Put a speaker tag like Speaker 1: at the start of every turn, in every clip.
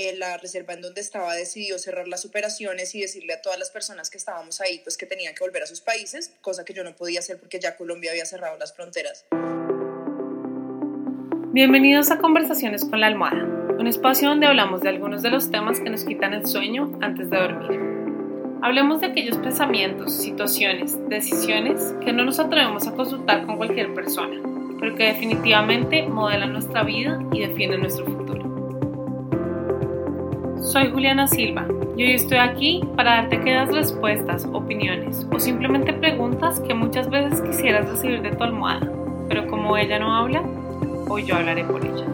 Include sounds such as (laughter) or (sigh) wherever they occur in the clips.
Speaker 1: eh, la reserva en donde estaba decidió cerrar las operaciones y decirle a todas las personas que estábamos ahí pues que tenían que volver a sus países, cosa que yo no podía hacer porque ya Colombia había cerrado las fronteras.
Speaker 2: Bienvenidos a Conversaciones con la Almohada, un espacio donde hablamos de algunos de los temas que nos quitan el sueño antes de dormir. Hablemos de aquellos pensamientos, situaciones, decisiones que no nos atrevemos a consultar con cualquier persona, pero que definitivamente modelan nuestra vida y definen nuestro futuro. Soy Juliana Silva y hoy estoy aquí para darte aquellas respuestas, opiniones o simplemente preguntas que muchas veces quisieras recibir de tu almohada, pero como ella no habla, hoy yo hablaré por ella.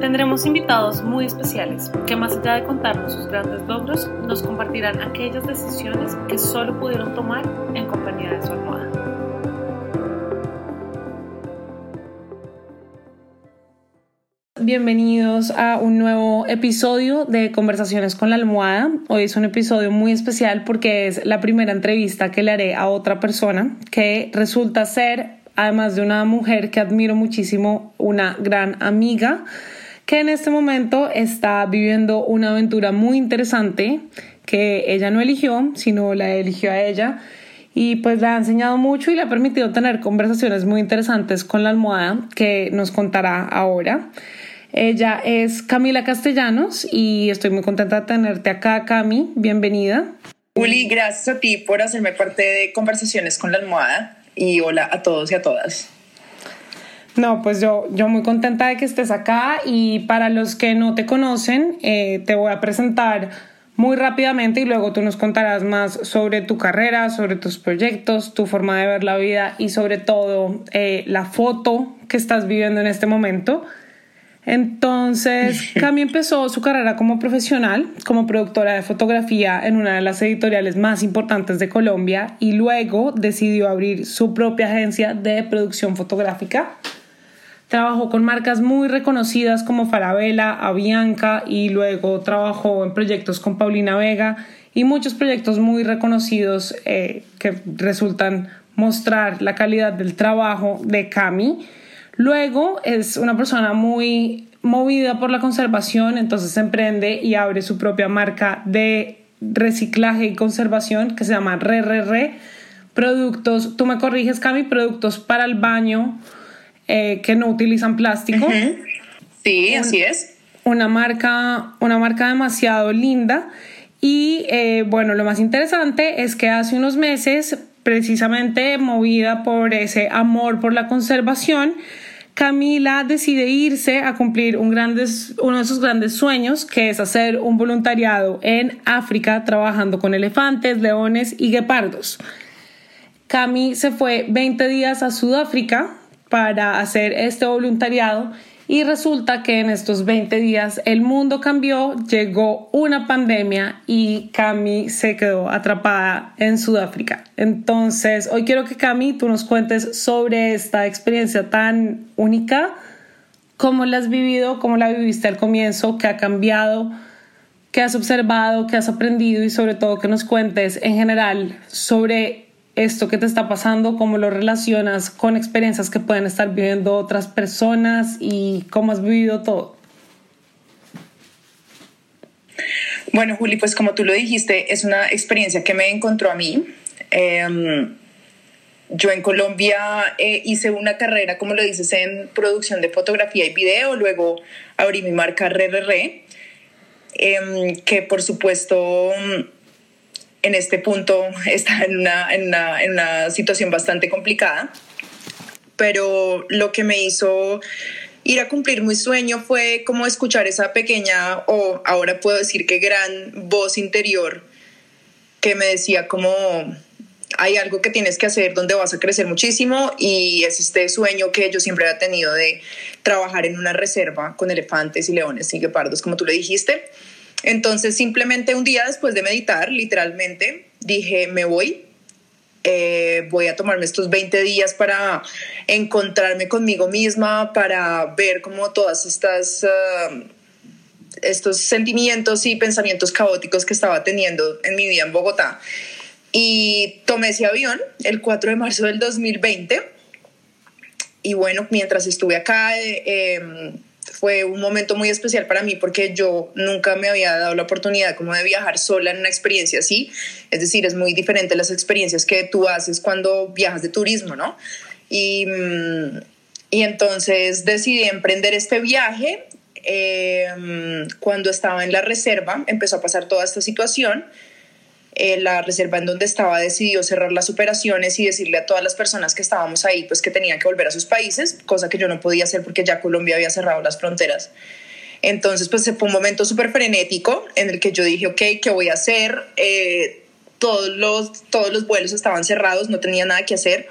Speaker 2: Tendremos invitados muy especiales que más allá de contarnos sus grandes logros, nos compartirán aquellas decisiones que solo pudieron tomar en compañía de su almohada. Bienvenidos a un nuevo episodio de Conversaciones con la Almohada. Hoy es un episodio muy especial porque es la primera entrevista que le haré a otra persona que resulta ser, además de una mujer que admiro muchísimo, una gran amiga que en este momento está viviendo una aventura muy interesante que ella no eligió, sino la eligió a ella y pues le ha enseñado mucho y le ha permitido tener conversaciones muy interesantes con la almohada que nos contará ahora. Ella es Camila Castellanos y estoy muy contenta de tenerte acá, Cami. Bienvenida.
Speaker 1: Uli, gracias a ti por hacerme parte de Conversaciones con la Almohada y hola a todos y a todas.
Speaker 2: No, pues yo, yo muy contenta de que estés acá y para los que no te conocen, eh, te voy a presentar muy rápidamente y luego tú nos contarás más sobre tu carrera, sobre tus proyectos, tu forma de ver la vida y sobre todo eh, la foto que estás viviendo en este momento. Entonces, (laughs) Cami empezó su carrera como profesional, como productora de fotografía en una de las editoriales más importantes de Colombia y luego decidió abrir su propia agencia de producción fotográfica. Trabajó con marcas muy reconocidas como Farabella, Avianca y luego trabajó en proyectos con Paulina Vega y muchos proyectos muy reconocidos eh, que resultan mostrar la calidad del trabajo de Cami. Luego es una persona muy movida por la conservación, entonces emprende y abre su propia marca de reciclaje y conservación que se llama Re Productos, tú me corriges, Cami, productos para el baño eh, que no utilizan plástico.
Speaker 1: Sí, así es.
Speaker 2: Una marca, una marca demasiado linda. Y eh, bueno, lo más interesante es que hace unos meses, precisamente movida por ese amor por la conservación, Camila decide irse a cumplir uno de sus grandes sueños, que es hacer un voluntariado en África trabajando con elefantes, leones y guepardos. Cami se fue 20 días a Sudáfrica para hacer este voluntariado y resulta que en estos 20 días el mundo cambió, llegó una pandemia y Cami se quedó atrapada en Sudáfrica. Entonces, hoy quiero que Cami tú nos cuentes sobre esta experiencia tan única, cómo la has vivido, cómo la viviste al comienzo, qué ha cambiado, qué has observado, qué has aprendido y sobre todo que nos cuentes en general sobre esto que te está pasando, cómo lo relacionas con experiencias que pueden estar viviendo otras personas y cómo has vivido todo.
Speaker 1: Bueno, Juli, pues como tú lo dijiste, es una experiencia que me encontró a mí. Em, yo en Colombia eh, hice una carrera, como lo dices, en producción de fotografía y video, luego abrí mi marca RRR, em, que por supuesto en este punto está en una, en una, en una situación bastante complicada, pero lo que me hizo ir a cumplir mi sueño fue como escuchar esa pequeña, o ahora puedo decir que gran voz interior que me decía como hay algo que tienes que hacer donde vas a crecer muchísimo y es este sueño que yo siempre había tenido de trabajar en una reserva con elefantes y leones y guepardos, como tú le dijiste. Entonces simplemente un día después de meditar, literalmente, dije, me voy, eh, voy a tomarme estos 20 días para encontrarme conmigo misma, para ver cómo todas estas... Uh, estos sentimientos y pensamientos caóticos que estaba teniendo en mi vida en Bogotá. Y tomé ese avión el 4 de marzo del 2020. Y bueno, mientras estuve acá, eh, em, fue un momento muy especial para mí porque yo nunca me había dado la oportunidad como de viajar sola en una experiencia así. Es decir, es muy diferente las experiencias que tú haces cuando viajas de turismo, ¿no? Y, mm, y entonces decidí emprender este viaje. Eh, cuando estaba en la reserva empezó a pasar toda esta situación eh, la reserva en donde estaba decidió cerrar las operaciones y decirle a todas las personas que estábamos ahí pues que tenían que volver a sus países, cosa que yo no podía hacer porque ya Colombia había cerrado las fronteras. Entonces pues fue un momento súper frenético en el que yo dije, ok, ¿qué voy a hacer? Eh, todos, los, todos los vuelos estaban cerrados, no tenía nada que hacer.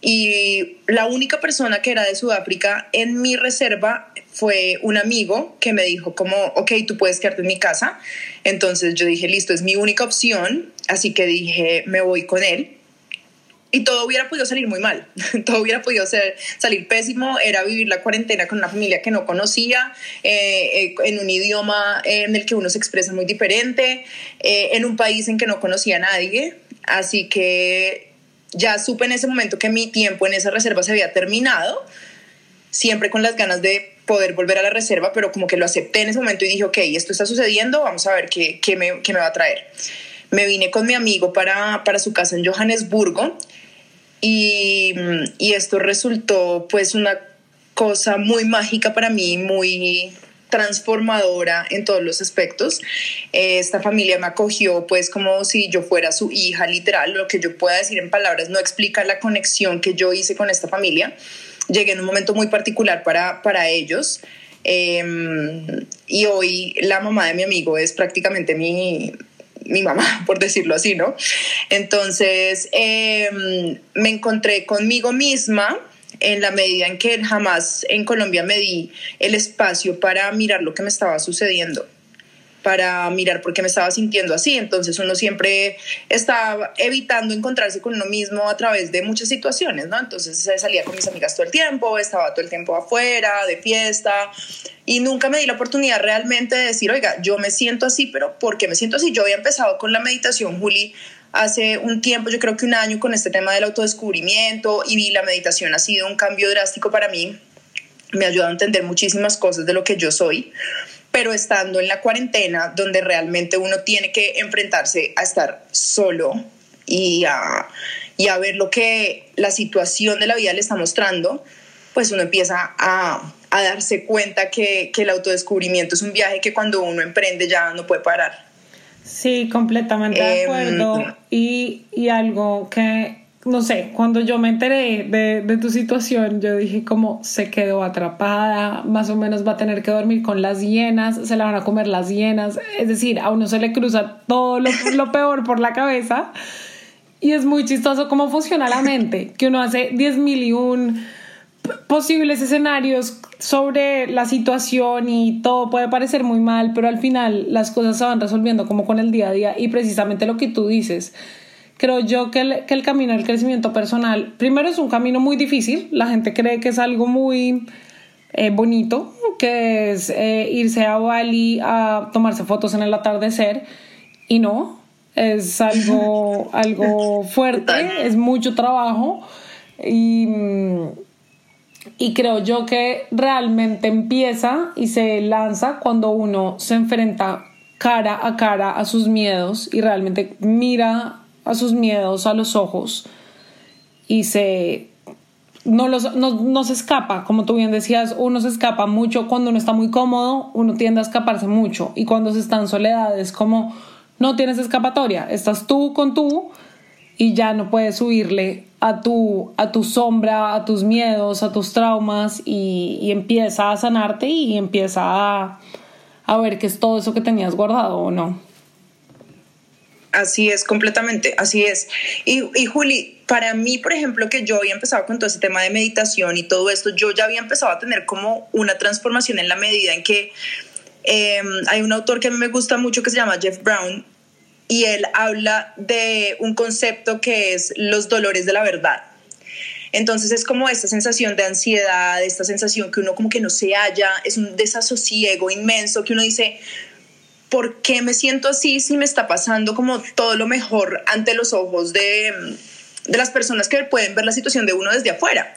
Speaker 1: Y la única persona que era de Sudáfrica en mi reserva fue un amigo que me dijo como, ok, tú puedes quedarte en mi casa. Entonces yo dije, listo, es mi única opción. Así que dije, me voy con él. Y todo hubiera podido salir muy mal, (laughs) todo hubiera podido ser, salir pésimo, era vivir la cuarentena con una familia que no conocía, eh, eh, en un idioma en el que uno se expresa muy diferente, eh, en un país en que no conocía a nadie. Así que ya supe en ese momento que mi tiempo en esa reserva se había terminado, siempre con las ganas de poder volver a la reserva, pero como que lo acepté en ese momento y dije, ok, esto está sucediendo, vamos a ver qué, qué, me, qué me, va a traer. Me vine con mi amigo para, para su casa en Johannesburgo y, y esto resultó pues una cosa muy mágica para mí, muy transformadora en todos los aspectos. Eh, esta familia me acogió pues como si yo fuera su hija literal, lo que yo pueda decir en palabras no explica la conexión que yo hice con esta familia. Llegué en un momento muy particular para, para ellos. Em, y hoy la mamá de mi amigo es prácticamente mi, mi mamá, (laughs) por decirlo así, ¿no? Entonces em, me encontré conmigo misma en la medida en que jamás en Colombia me di el espacio para mirar lo que me estaba sucediendo para mirar por qué me estaba sintiendo así. Entonces uno siempre estaba evitando encontrarse con uno mismo a través de muchas situaciones, ¿no? Entonces salía con mis amigas todo el tiempo, estaba todo el tiempo afuera, de fiesta, y nunca me di la oportunidad realmente de decir, oiga, yo me siento así, pero ¿por qué me siento así? Yo había empezado con la meditación, Juli, hace un tiempo, yo creo que un año con este tema del autodescubrimiento y la meditación ha sido un cambio drástico para mí. Me ha ayudado a entender muchísimas cosas de lo que yo soy, pero estando en la cuarentena, donde realmente uno tiene que enfrentarse a estar solo y a, ver lo que la situación de la vida le está mostrando, pues uno empieza a, a darse cuenta que, que el autodescubrimiento es un viaje que cuando uno emprende ya no puede parar.
Speaker 2: Sí, completamente de em, acuerdo. y, y, algo que, no sé, cuando yo me enteré de, de, tu situación, yo dije como se quedó atrapada, más o menos va a tener que dormir con las hienas, se la van a comer las hienas, es decir, a uno se le cruza todo lo, lo peor por la cabeza. Y es muy chistoso cómo funciona la mente, que uno hace 10 mil y un posibles escenarios sobre la situación y todo puede parecer muy mal, pero al final las cosas se van resolviendo como con el día a día. Y precisamente lo que tú dices. Creo yo que el, que el camino del crecimiento personal, primero es un camino muy difícil, la gente cree que es algo muy eh, bonito, que es eh, irse a Bali a tomarse fotos en el atardecer. Y no, es algo, (laughs) algo fuerte, es mucho trabajo. Y mm, y creo yo que realmente empieza y se lanza cuando uno se enfrenta cara a cara a sus miedos y realmente mira a sus miedos a los ojos y se no, los, no, se escapa, como tú bien decías, uno se escapa mucho cuando uno está muy cómodo, uno tiende a escaparse mucho. Y cuando se está en soledad es como no tienes escapatoria, estás tú con tú y ya no puedes huirle a tu, a tu sombra, a tus miedos, a tus traumas y, empieza a sanarte y empieza a, a ver qué es todo eso que tenías guardado o no.
Speaker 1: Así es, completamente, así es. Y, y, Juli, para mí, por ejemplo, que yo había empezado con todo ese tema de meditación y todo esto, yo ya había empezado a tener como una transformación en la medida en que em, hay un autor que a mí me gusta mucho que se llama Jeff Brown y él habla de un concepto que es los dolores de la verdad. Entonces es como esta sensación de ansiedad, esta sensación que uno como que no se halla, es un desasosiego inmenso que uno dice, ¿por qué me siento así si me está pasando como todo lo mejor ante los ojos de, de las personas que pueden ver la situación de uno desde afuera?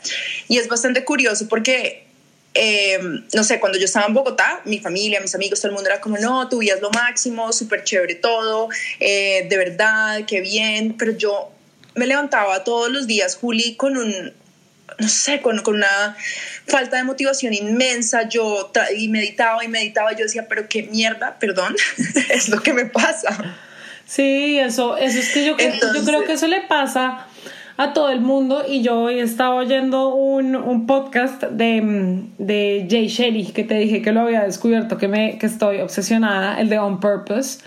Speaker 1: Y es bastante curioso porque eh, no sé, cuando yo estaba en Bogotá, mi familia, mis amigos, todo el mundo era como, no, tu vida es lo máximo, súper chévere todo, eh, de verdad, qué bien, pero yo me levantaba todos los días, Juli, con un, no sé, con, con una falta de motivación inmensa, yo y meditaba y meditaba, yo decía, pero qué mierda, perdón, (laughs) es lo que me pasa.
Speaker 2: Sí, eso, eso es que yo, yo creo que eso le pasa a todo el mundo y yo hoy estaba oyendo un, un podcast de, de, Jay Shelly que te dije que lo había descubierto, que, me, que estoy obsesionada, el de On Purpose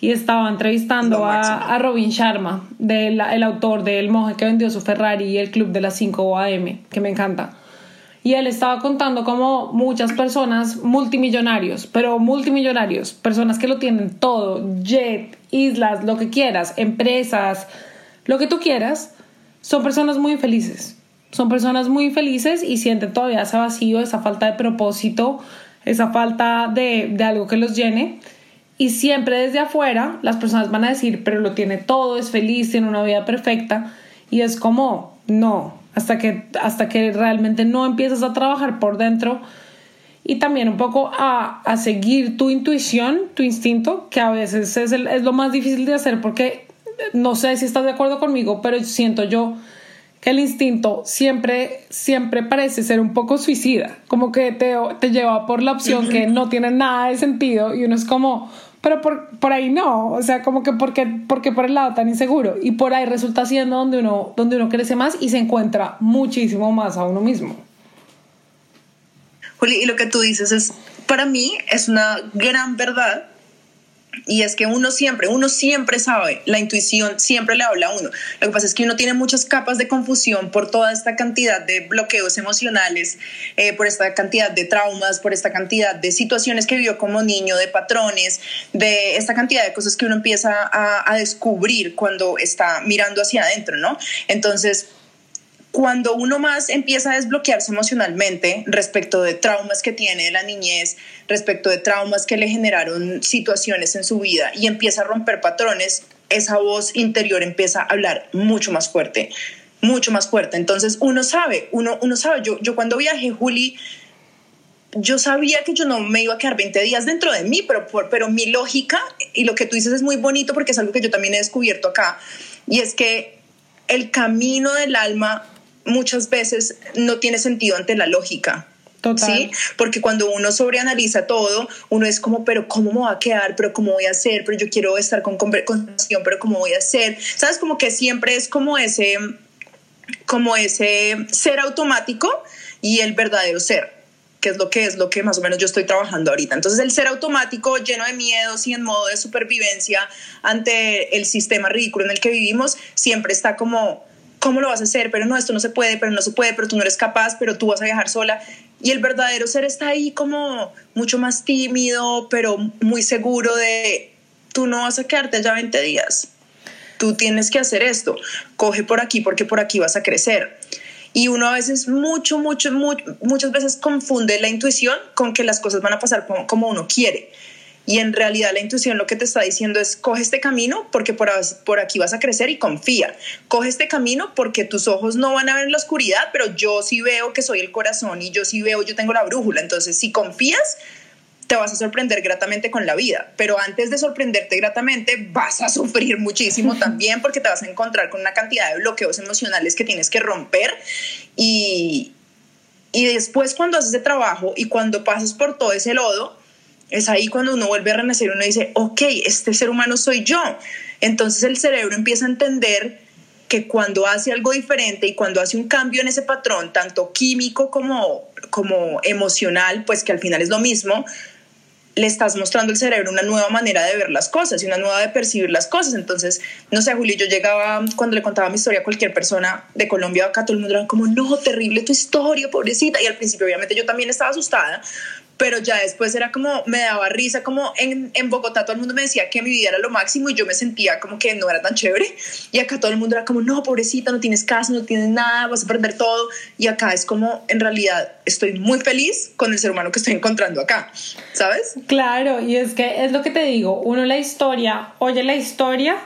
Speaker 2: y estaba entrevistando a, a, Robin Sharma, del, el autor de El monje que vendió su Ferrari y el club de las 5 AM, que me encanta. Y él estaba contando como muchas personas multimillonarios, pero multimillonarios, personas que lo tienen todo, jet, islas, lo que quieras, empresas, lo que tú quieras, son personas muy felices. Son personas muy felices y sienten todavía ese vacío, esa falta de propósito, esa falta de, de algo que los llene. Y siempre desde afuera las personas van a decir, pero lo tiene todo, es feliz, tiene una vida perfecta. Y es como, no, hasta que, hasta que realmente no empiezas a trabajar por dentro y también un poco a, a seguir tu intuición, tu instinto, que a veces es, el, es lo más difícil de hacer porque no sé si estás de acuerdo conmigo, pero siento yo que el instinto siempre, siempre parece ser un poco suicida, como que te, te lleva por la opción que no tiene nada de sentido y uno es como, pero por, por ahí no, o sea, como que porque, porque por el lado tan inseguro. Y por ahí resulta siendo donde uno, donde uno crece más y se encuentra muchísimo más a uno mismo.
Speaker 1: Juli, y lo que tú dices es, para mí es una gran verdad y es que uno siempre, uno siempre sabe, la intuición siempre le habla a uno. Lo que pasa es que uno tiene muchas capas de confusión por toda esta cantidad de bloqueos emocionales, eh, por esta cantidad de traumas, por esta cantidad de situaciones que vivió como niño, de patrones, de esta cantidad de cosas que uno empieza a, a descubrir cuando está mirando hacia adentro, ¿no? Entonces, cuando uno más empieza a desbloquearse emocionalmente respecto de traumas que tiene de la niñez, respecto de traumas que le generaron situaciones en su vida y empieza a romper patrones, esa voz interior empieza a hablar mucho más fuerte, mucho más fuerte. Entonces uno sabe, uno, uno sabe, yo, yo cuando viajé, Juli, yo sabía que yo no me iba a quedar 20 días dentro de mí, pero, pero mi lógica y lo que tú dices es muy bonito porque es algo que yo también he descubierto acá, y es que el camino del alma muchas veces no tiene sentido ante la lógica. Total. ¿Sí? Porque cuando uno sobreanaliza todo, uno es como, pero ¿cómo me va a quedar? ¿Pero cómo voy a hacer? Pero yo quiero estar con compasión, pero ¿cómo voy a hacer? ¿Sabes? Como que siempre es como ese, como ese ser automático y el verdadero ser que es lo que es lo que más o menos yo estoy trabajando ahorita. Entonces el ser automático, lleno de miedos y en modo de supervivencia ante el sistema ridículo en el que vivimos, siempre está como ¿cómo lo vas a hacer? Pero no, esto no se puede, pero no se puede, pero tú no eres capaz, pero tú vas a viajar sola. Y el verdadero ser está ahí como mucho más tímido, pero muy seguro de, tú no vas a quedarte allá 20 días. Tú tienes que hacer esto. Coge por aquí porque por aquí vas a crecer. Y uno a veces, mucho, mucho, muchas veces confunde la intuición con que las cosas van a pasar como uno quiere. Y en realidad la intuición lo que te está diciendo es, coge este camino porque por, por aquí vas a crecer y confía. Coge este camino porque tus ojos no van a ver en la oscuridad, pero yo sí veo que soy el corazón y yo sí veo, yo tengo la brújula. Entonces, si confías, te vas a sorprender gratamente con la vida, pero antes de sorprenderte gratamente vas a sufrir muchísimo (laughs) también porque te vas a encontrar con una cantidad de bloqueos emocionales que tienes que romper y, y después cuando haces ese trabajo y cuando pasas por todo ese lodo, es ahí cuando uno vuelve a renacer uno dice, ok, este ser humano soy yo. Entonces el cerebro empieza a entender que cuando hace algo diferente y cuando hace un cambio en ese patrón, tanto químico como, como emocional, pues que al final es lo mismo, le estás mostrando al cerebro una nueva manera de ver las cosas y una nueva de percibir las cosas. Entonces, no sé, Julio, yo llegaba, cuando le contaba mi historia a cualquier persona de Colombia, acá todo el mundo era como, no, terrible tu historia, pobrecita. Y al principio, obviamente, yo también estaba asustada, pero ya después era como, me daba risa, como en, en, Bogotá todo el mundo me decía que mi vida era lo máximo y yo me sentía como que no era tan chévere y acá todo el mundo era como, no, pobrecita, no tienes casa, no tienes nada, vas a perder todo y acá es como, en realidad, estoy muy feliz con el ser humano que estoy encontrando acá, ¿sabes?
Speaker 2: Claro, y es que es lo que te digo, uno la historia, oye la historia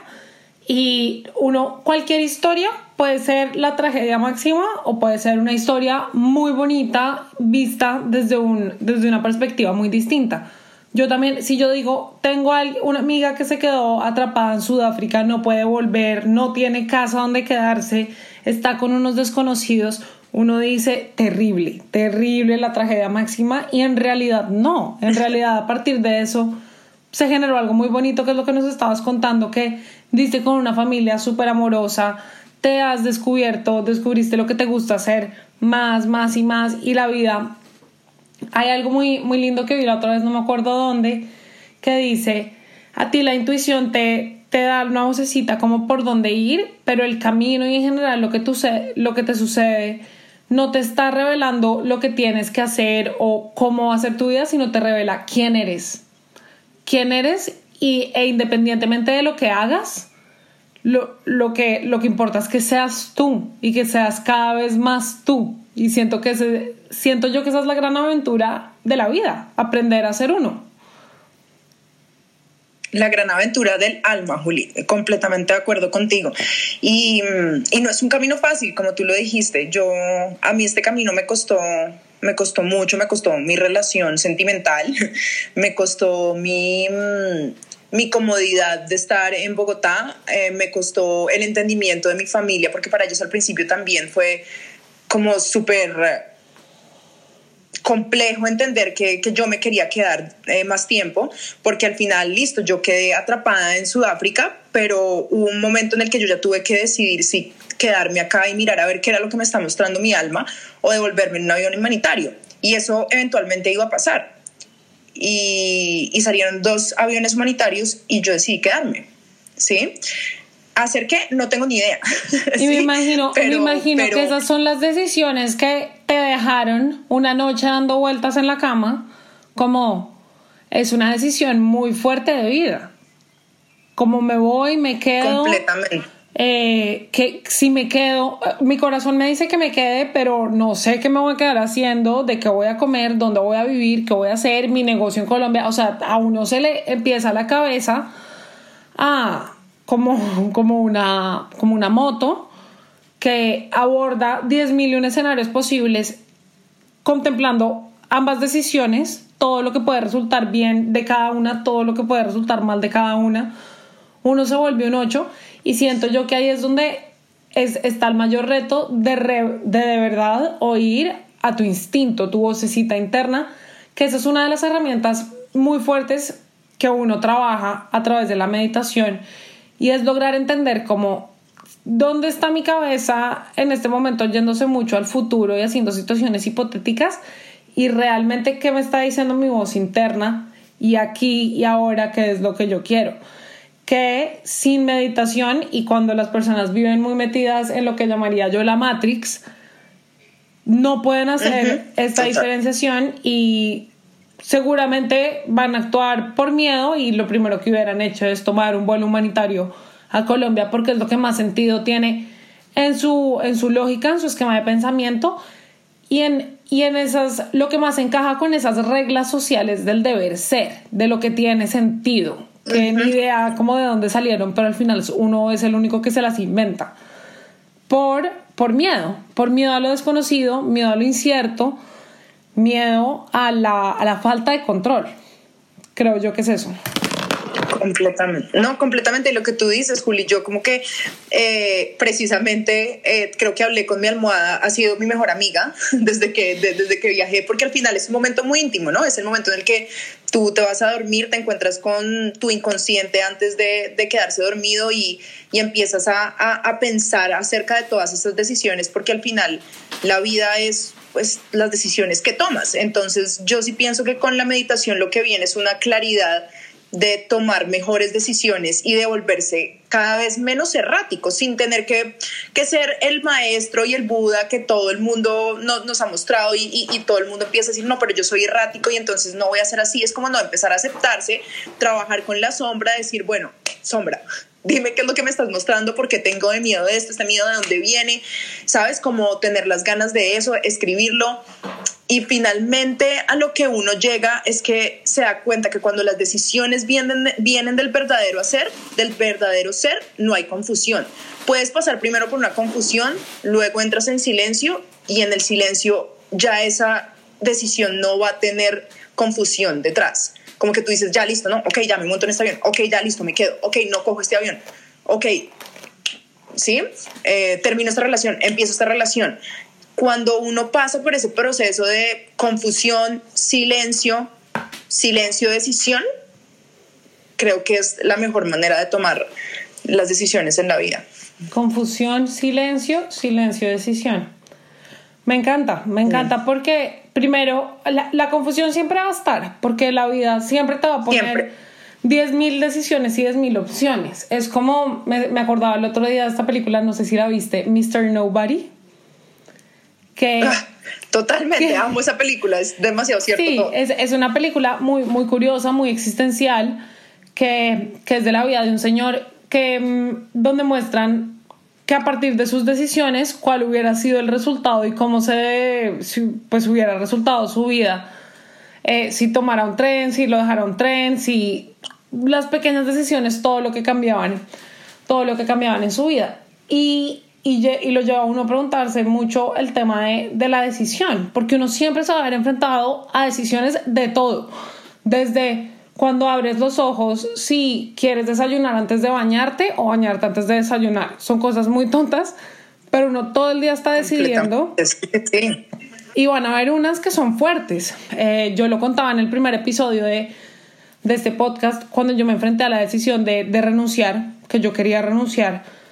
Speaker 2: y uno, cualquier historia puede ser la tragedia máxima o puede ser una historia muy bonita vista desde, un, desde una perspectiva muy distinta. Yo también, si yo digo, tengo una amiga que se quedó atrapada en Sudáfrica, no puede volver, no tiene casa donde quedarse, está con unos desconocidos, uno dice, terrible, terrible la tragedia máxima y en realidad no, en (laughs) realidad a partir de eso se generó algo muy bonito que es lo que nos estabas contando, que diste con una familia súper amorosa, te has descubierto, descubriste lo que te gusta hacer más, más y más y la vida hay algo muy, muy lindo que vi la otra vez, no me acuerdo dónde, que dice, a ti la intuición te, te da una vocecita como por dónde ir, pero el camino y en general lo que, tú lo que te sucede no te está revelando lo que tienes que hacer o cómo va a ser tu vida, sino te revela quién eres. Quién eres y, e independientemente de lo que hagas, lo, lo, que, lo que importa es que seas tú y que seas cada vez más tú. Y siento que siento yo que esa es la gran aventura de la vida, aprender a ser uno.
Speaker 1: La gran aventura del alma, Juli, completamente de acuerdo contigo. Y, y no es un camino fácil, como tú lo dijiste. Yo, a mí este camino me costó me costó mucho, me costó mi relación sentimental, (laughs) me costó mi, mi comodidad de estar en Bogotá, eh, me costó el entendimiento de mi familia, porque para ellos al principio también fue como súper complejo entender que, que, yo me quería quedar eh, más tiempo, porque al final, listo, yo quedé atrapada en Sudáfrica, pero hubo un momento en el que yo ya tuve que decidir si quedarme acá y mirar a ver qué era lo que me está mostrando mi alma o devolverme en un avión humanitario. Y eso eventualmente iba a pasar. Y, y salieron dos aviones humanitarios y yo decidí quedarme. ¿Sí? ¿Hacer qué? No tengo ni idea.
Speaker 2: Y me (laughs) imagino, me imagino que esas son las decisiones que te dejaron una noche dando vueltas en la cama, como es una decisión muy fuerte de vida. Como me voy, me quedo.
Speaker 1: Completamente.
Speaker 2: Eh, que si me quedo, mi corazón me dice que me quede, pero no sé qué me voy a quedar haciendo, de qué voy a comer, dónde voy a vivir, qué voy a hacer, mi negocio en Colombia. O sea, a uno se le empieza la cabeza a como, como, una, como una moto que aborda 10.000 escenarios posibles contemplando ambas decisiones, todo lo que puede resultar bien de cada una, todo lo que puede resultar mal de cada una. Uno se vuelve un 8 y siento yo que ahí es donde es, está el mayor reto de, de de verdad oír a tu instinto, tu vocecita interna, que esa es una de las herramientas muy fuertes que uno trabaja a través de la meditación y es lograr entender cómo dónde está mi cabeza en este momento yéndose mucho al futuro y haciendo situaciones hipotéticas y realmente qué me está diciendo mi voz interna y aquí y ahora qué es lo que yo quiero. Que sin meditación y cuando las personas viven muy metidas en lo que llamaría yo la Matrix, no pueden hacer esta diferenciación y seguramente van a actuar por miedo y lo primero que hubieran hecho es tomar un vuelo humanitario a Colombia porque es lo que más sentido tiene en su, en su lógica, en su esquema de pensamiento y en, y en esas, lo que más encaja con esas reglas sociales del deber ser, de lo que tiene sentido, que ni idea como de dónde salieron, pero al final uno es el único que se las inventa. Por, por miedo, por miedo a lo desconocido, miedo a lo incierto, miedo a la, a la falta de control. Creo yo que es eso.
Speaker 1: Completamente. No, completamente lo que tú dices, Juli. Yo como que eh, precisamente eh, creo que hablé con mi almohada, ha sido mi mejor amiga (laughs) desde que, desde que viajé, porque al final es un momento muy íntimo, ¿no? Es el momento en el que tú te vas a dormir, te encuentras con tu inconsciente antes de, de quedarse dormido y, y empiezas a, a, pensar acerca de todas esas decisiones, porque al final la vida es pues las decisiones que tomas. Entonces yo sí pienso que con la meditación lo que viene es una claridad de tomar mejores decisiones y de volverse cada vez menos errático, sin tener que, que ser el maestro y el Buda que todo el mundo no, nos ha mostrado y, y, y, todo el mundo empieza a decir, no, pero yo soy errático y entonces no voy a ser así. Es como no empezar a aceptarse, trabajar con la sombra, decir, bueno, sombra, (laughs) dime qué es lo que me estás mostrando, porque tengo de miedo de esto, este miedo de dónde viene, ¿sabes? Como tener las ganas de eso, escribirlo. Y finalmente a lo que uno llega es que se da cuenta que cuando las decisiones vienen, vienen del verdadero hacer, del verdadero ser, no hay confusión. puedes pasar primero por una confusión, luego entras en silencio y en el silencio ya esa decisión no va a tener confusión detrás. Como que tú dices, ya listo, ¿no? Ok, ya me monto en este avión. Ok, ya listo, me quedo. Ok, no cojo este avión. Ok, ¿sí? Eh, termino esta relación, empiezo esta relación. Cuando uno pasa por ese proceso de confusión, silencio, silencio, decisión, creo que es la mejor manera de tomar las decisiones en la vida.
Speaker 2: Confusión, silencio, silencio, decisión. Me encanta, me encanta porque primero la, confusión siempre va a estar, porque la vida siempre te va a poner 10.000 decisiones y 10.000 opciones. Es como, me, acordaba el otro día de esta película, no sé si la viste, Mr. Nobody.
Speaker 1: Que, ah, (laughs) totalmente, amo esa película, es demasiado cierto.
Speaker 2: Sí, Es, es, una película muy, muy curiosa, muy existencial, que, que es de la vida de un señor que, mm, donde muestran que a partir de sus decisiones, cuál hubiera sido el resultado y cómo se pues hubiera resultado su vida. Eh, si tomara un tren, si lo dejara un tren, si las pequeñas decisiones, todo lo que cambiaban, todo lo que cambiaban en su vida. Y, y, y lo lleva a uno a preguntarse mucho el tema de, de la decisión, porque uno siempre se va a ver enfrentado a decisiones de todo, desde cuando abres los ojos si quieres desayunar antes de bañarte o bañarte antes de desayunar. Son cosas muy tontas, pero uno todo el día está decidiendo. Y van a haber unas que son fuertes. Eh, yo lo contaba en el primer episodio de, de, este podcast, cuando yo me enfrenté a la decisión de, de renunciar, que yo quería renunciar.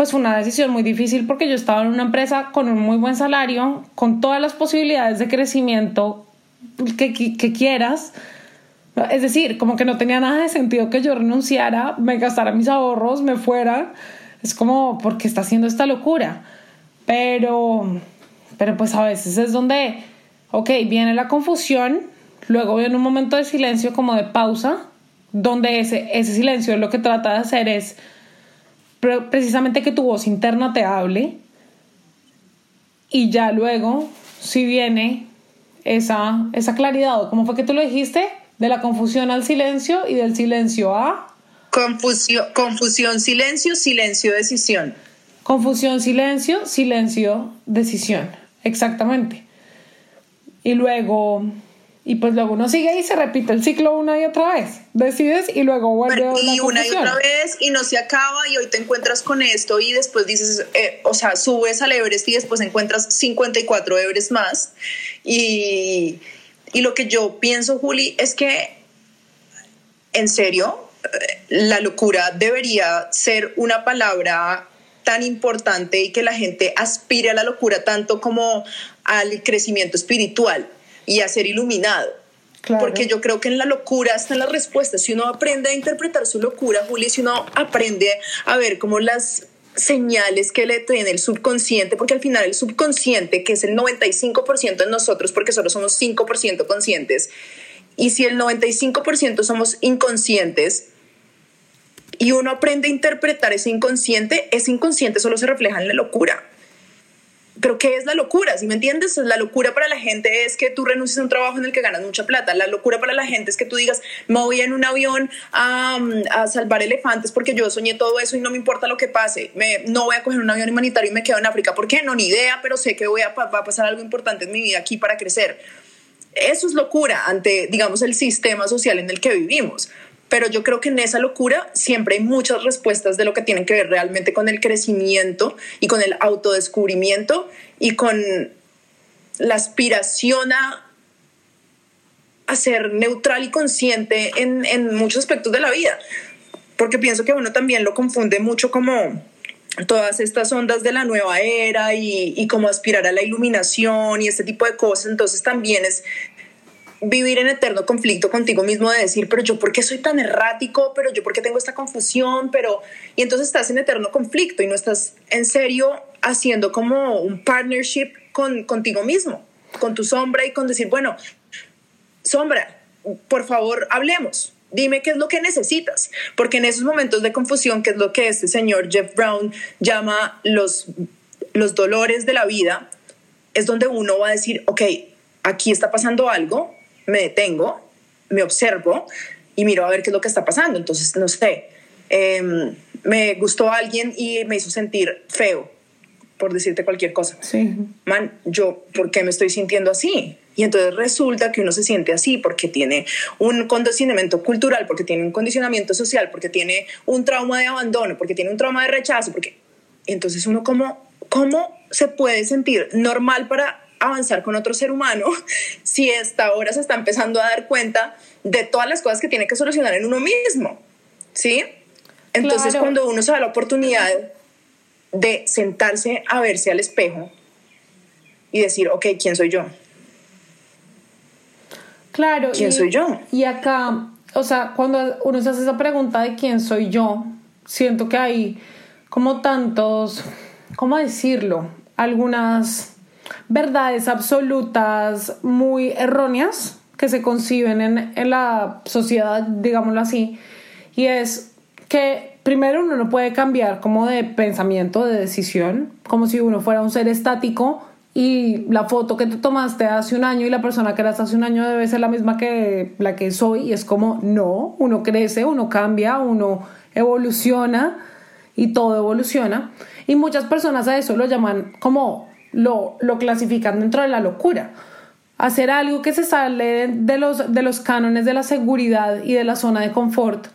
Speaker 2: Pues fue una decisión muy difícil porque yo estaba en una empresa con un muy buen salario, con todas las posibilidades de crecimiento que, que, que quieras es decir, como que no tenía nada de sentido que yo renunciara, me gastara mis ahorros, me fuera. Es como, porque está haciendo esta locura? Pero, pero pues a veces es donde, ok, viene la confusión, luego viene un momento de silencio como de pausa, donde ese, ese silencio lo que trata de hacer es precisamente que tu voz interna te hable y ya luego, si viene esa, esa claridad, o como fue que tú lo dijiste, de la confusión al silencio y del silencio a...
Speaker 1: Confusión, confusión, silencio, silencio, decisión.
Speaker 2: Confusión, silencio, silencio, decisión. Exactamente. Y luego, y pues luego uno sigue y se repite el ciclo una y otra vez. Decides y luego vuelve a
Speaker 1: Y una y otra vez y no se acaba y hoy te encuentras con esto y después dices, eh, o sea, subes al Everest y después encuentras 54 Everest más. Y y lo que yo pienso, Juli, es que, en serio, eh, la locura debería ser una palabra tan importante y que la gente aspire a la locura tanto como al crecimiento espiritual y a ser iluminado. Porque yo creo que en la locura están las respuestas. Si uno aprende a interpretar su locura, Juli, si uno aprende a ver cómo las señales que le tiene el subconsciente, porque al final el subconsciente, que es el 95% de nosotros, porque solo somos 5% conscientes, y si el 95% somos inconscientes, y uno aprende a interpretar ese inconsciente, ese inconsciente solo se refleja en la locura pero ¿qué es la locura? Si me entiendes, la locura para la gente es que tú renuncies a un trabajo en el que ganas mucha plata. La locura para la gente es que tú digas, me voy en un avión a, a salvar elefantes porque yo soñé todo eso y no me importa lo que pase. Me, no voy a coger un avión humanitario y me quedo en África. ¿Por qué? No, ni idea, pero sé que voy a, va a pasar algo importante en mi vida aquí para crecer. Eso es locura ante, digamos, el sistema social en el que vivimos pero yo creo que en esa locura siempre hay muchas respuestas de lo que tienen que ver realmente con el crecimiento y con el autodescubrimiento y con la aspiración a, a ser neutral y consciente en, muchos aspectos de la vida. Porque pienso que uno también lo confunde mucho como todas estas ondas de la nueva era y, y como aspirar a la iluminación y este tipo de cosas. Entonces también es vivir en eterno conflicto contigo mismo de decir, pero yo por qué soy tan errático, pero yo por qué tengo esta confusión, pero... Y entonces estás en eterno conflicto y no estás en serio haciendo como un partnership con, contigo mismo, con tu sombra y con decir, bueno, sombra, por favor, hablemos. Dime qué es lo que necesitas, porque en esos momentos de confusión, que es lo que este señor Jeff Brown llama los, los dolores de la vida, es donde uno va a decir, ok, aquí está pasando algo, me detengo, me observo y miro a ver qué es lo que está pasando. Entonces, no sé, em, me gustó alguien y me hizo sentir feo, por decirte cualquier cosa.
Speaker 2: Sí.
Speaker 1: Man, yo, ¿por qué me estoy sintiendo así? Y entonces resulta que uno se siente así porque tiene un condicionamiento cultural, porque tiene un condicionamiento social, porque tiene un trauma de abandono, porque tiene un trauma de rechazo, porque entonces uno como, ¿cómo se puede sentir normal para avanzar con otro ser humano (laughs) si hasta ahora se está empezando a dar cuenta de todas las cosas que tiene que solucionar en uno mismo? ¿Sí? Entonces cuando uno se da la oportunidad de sentarse a verse al espejo y decir, ok, ¿quién soy yo?
Speaker 2: Claro.
Speaker 1: ¿Quién soy yo?
Speaker 2: Y acá, o sea, cuando uno se hace esa pregunta de quién soy yo, siento que hay como tantos, ¿cómo decirlo? Algunas verdades absolutas muy erróneas que se conciben en, en la sociedad, digámoslo así, y es que primero uno no puede cambiar como de pensamiento, de decisión, como si uno fuera un ser estático y la foto que te tomaste hace un año y la persona que eras hace un año debe ser la misma que la que soy y es como no, uno crece, uno cambia, uno evoluciona y todo evoluciona. Y muchas personas a eso lo llaman como lo, lo clasifican dentro de la locura. Hacer algo que se sale de los, de los cánones de la seguridad y de la zona de confort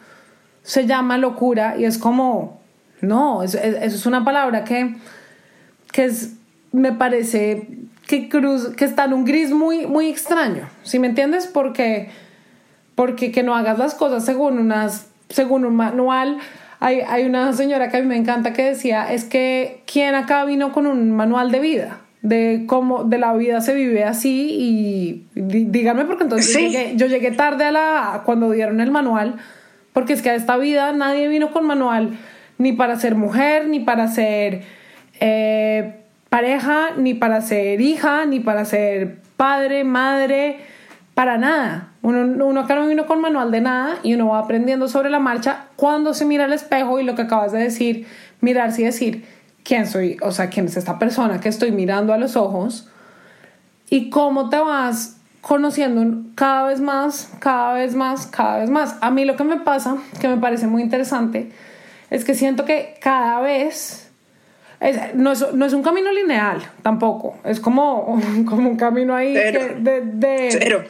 Speaker 2: se llama locura y es como, no, eso, es una palabra que, que me parece que, cruz, que está en un gris muy, muy extraño, ¿sí me entiendes? Porque, porque que no hagas las cosas según, unas, según un manual. Hay, hay una señora que a mí me encanta que decía, es que ¿quién acá vino con un manual de vida? de cómo de la vida se vive así y díganme porque entonces yo, llegué, yo, llegué, tarde a la cuando dieron el manual porque es que a esta vida nadie vino con manual ni para ser mujer ni para ser eh, pareja, ni para ser hija, ni para ser padre, madre, para nada. Uno, uno acá no vino con manual de nada y uno va aprendiendo sobre la marcha cuando se mira al espejo y lo que acabas de decir, mirarse y decir, ¿quién soy? O sea, ¿quién es esta persona que estoy mirando a los ojos? Y cómo te vas conociendo cada vez más, cada vez más, cada vez más. A mí lo que me pasa, que me parece muy interesante, es que siento que cada vez no, es, no, es, un camino lineal tampoco. Es como, (laughs) como un camino ahí de, de,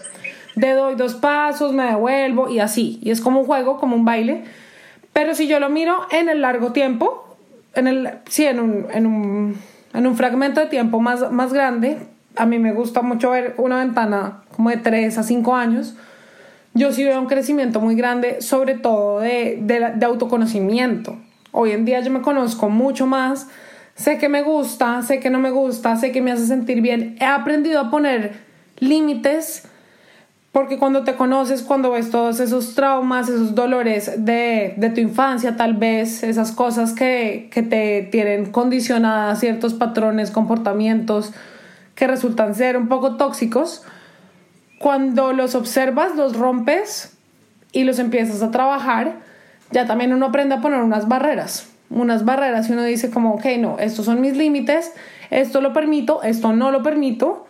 Speaker 2: de, doy dos pasos, me devuelvo y así. Y es como un juego, como un baile. Pero si yo lo miro en el largo tiempo, en el, sí, en un, en un, en un fragmento de tiempo más, más grande, a mí me gusta mucho ver una ventana como de 3 a 5 años. Yo sí veo un crecimiento muy grande, sobre todo de, de, de autoconocimiento. Hoy en día yo me conozco mucho más Sé que me gusta, sé que no me gusta, sé que me hace sentir bien. He aprendido a poner límites porque cuando te conoces, cuando ves todos esos traumas, esos dolores de, de tu infancia, tal vez, esas cosas que, que te tienen condicionadas ciertos patrones, comportamientos que resultan ser un poco tóxicos, cuando los observas, los rompes y los empiezas a trabajar, ya también uno aprende a poner unas barreras unas barreras y uno dice como, ok, no, estos son mis límites, esto lo permito, esto no lo permito,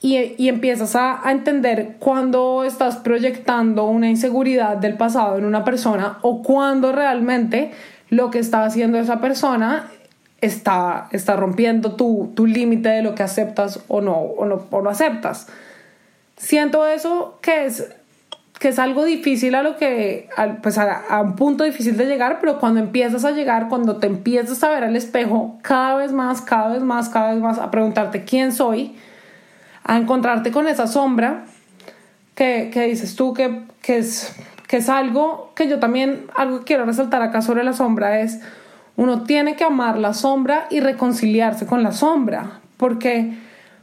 Speaker 2: y, y empiezas a, a, entender cuando estás proyectando una inseguridad del pasado en una persona o cuando realmente lo que está haciendo esa persona está, está rompiendo tu, tu límite de lo que aceptas o no, o no, o no aceptas. Siento eso que es que es algo difícil a lo que, pues a, un punto difícil de llegar, pero cuando empiezas a llegar, cuando te empiezas a ver al espejo, cada vez más, cada vez más, cada vez más, a preguntarte quién soy, a encontrarte con esa sombra que, que dices tú que, que, es, que es algo que yo también, algo que quiero resaltar acá sobre la sombra es, uno tiene que amar la sombra y reconciliarse con la sombra, porque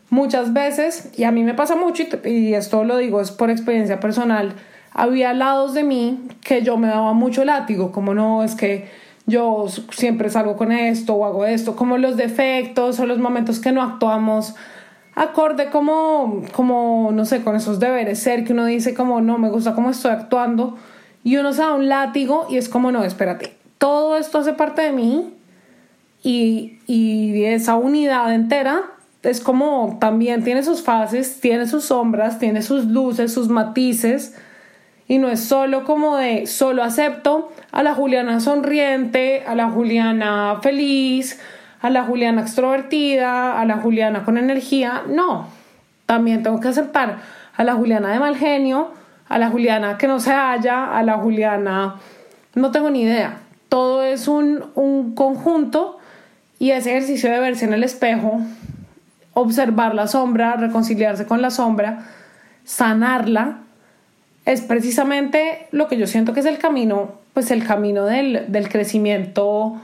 Speaker 2: muchas veces, y a mí me pasa mucho, y esto lo digo es por experiencia personal, había lados de mí que yo me daba mucho látigo, como no, es que yo siempre salgo con esto o hago esto, como los defectos o los momentos que no actuamos acorde como, como, no sé, con esos deberes ser que uno dice como, no, me gusta cómo estoy actuando y uno se da un látigo y es como, no, espérate, todo esto hace parte de mí y, y esa unidad entera es como también tiene sus fases, tiene sus sombras, tiene sus luces, sus matices y no es solo como de solo acepto a la Juliana sonriente, a la Juliana feliz, a la Juliana extrovertida, a la Juliana con energía. No, también tengo que aceptar a la Juliana de mal genio, a la Juliana que no se halla, a la Juliana... No tengo ni idea. Todo es un, un conjunto y ese ejercicio de verse en el espejo, observar la sombra, reconciliarse con la sombra, sanarla, es precisamente lo que yo siento que es el camino, pues el camino del, crecimiento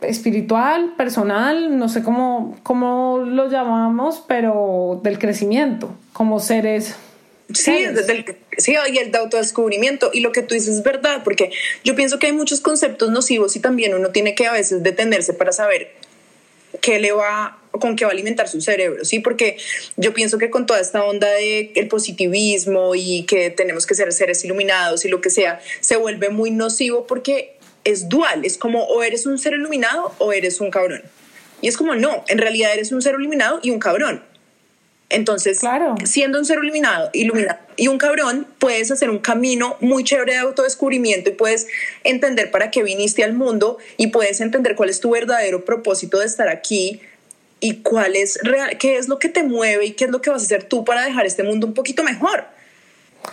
Speaker 2: espiritual, personal, no sé cómo, cómo lo llamamos, pero del crecimiento como seres.
Speaker 1: Sí, del, sí, y el de autodescubrimiento. Y lo que tú dices es verdad, porque yo pienso que hay muchos conceptos nocivos y también uno tiene que a veces detenerse para saber qué le va con qué va a alimentar su cerebro, ¿sí? Porque yo pienso que con toda esta onda de el positivismo y que tenemos que ser seres iluminados y lo que sea, se vuelve muy nocivo porque es dual, es como o eres un ser iluminado o eres un cabrón. Y es como no, en realidad eres un ser iluminado y un cabrón. Entonces, siendo un ser iluminado, iluminado y un cabrón, puedes hacer un camino muy chévere de autodescubrimiento y puedes entender para qué viniste al mundo y puedes entender cuál es tu verdadero propósito de estar aquí y cuál es real, qué es lo que te mueve y qué es lo que vas a hacer tú para dejar este mundo un poquito mejor.